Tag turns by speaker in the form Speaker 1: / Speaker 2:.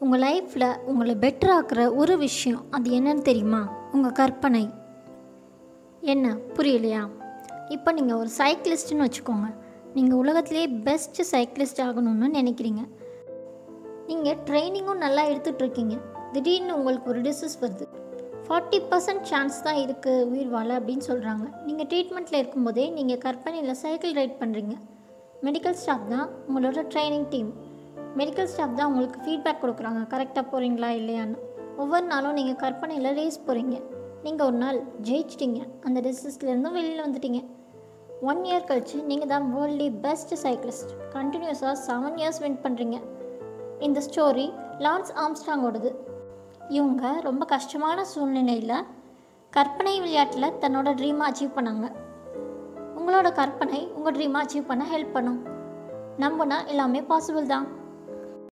Speaker 1: உங்கள் லைஃப்பில் உங்களை பெட்டர் ஆக்குற ஒரு விஷயம் அது என்னன்னு தெரியுமா? உங்கள் கற்பனை. என்ன? புரியலையா? இப்போ நீங்கள் ஒரு சைக்கிளிஸ்ட்னு வச்சுக்கோங்க. நீங்கள் உலகத்திலே பெஸ்ட்டு சைக்கிளிஸ்ட் ஆகணும்னு நினைக்கிறீங்க. நீங்கள் ட்ரைனிங்கும் நல்லா எடுத்துகிட்ருக்கீங்க திடீர்னு உங்களுக்கு ஒரு டிசீஸ் வருது. ஃபார்ட்டி பர்சன்ட் சான்ஸ் தான் இருக்குது உயிர் வாழ அப்படின்னு சொல்கிறாங்க நீங்கள் ட்ரீட்மெண்ட்டில் இருக்கும்போதே நீங்கள் கற்பனையில் சைக்கிள் ரைட் பண்ணுறீங்க மெடிக்கல் ஸ்டாஃப் தான் உங்களோட ட்ரைனிங் டீம் மெடிக்கல் ஸ்டாஃப் தான் உங்களுக்கு ஃபீட்பேக் கொடுக்குறாங்க. கரெக்டாக போகிறீங்களா இல்லையான்னு. ஒவ்வொரு நாளும் நீங்கள் கற்பனையில் ரேஸ் போகிறீங்க நீங்கள் ஒரு நாள் ஜெயிச்சிட்டிங்க. அந்த டிசீஸ்லேருந்து வெளியில் வந்துட்டீங்க. ஒன் இயர் கழிச்சு நீங்கள் தான் வேர்ல்டி பெஸ்ட் சைக்கிளிஸ்ட் கண்டினியூஸாக செவன் இயர்ஸ் வின் பண்ணுறீங்க இந்த ஸ்டோரி லான்ஸ் ஆம்ஸ்டாங்கோடது இவங்க ரொம்ப கஷ்டமான சூழ்நிலையில் கற்பனை விளையாட்டில் தன்னோட ட்ரீமை அச்சீவ் பண்ணாங்க. உங்களோட கற்பனை உங்கள் ட்ரீமை அச்சீவ் பண்ண ஹெல்ப் பண்ணும். நம்பினா எல்லாமே பாசிபிள் தான்.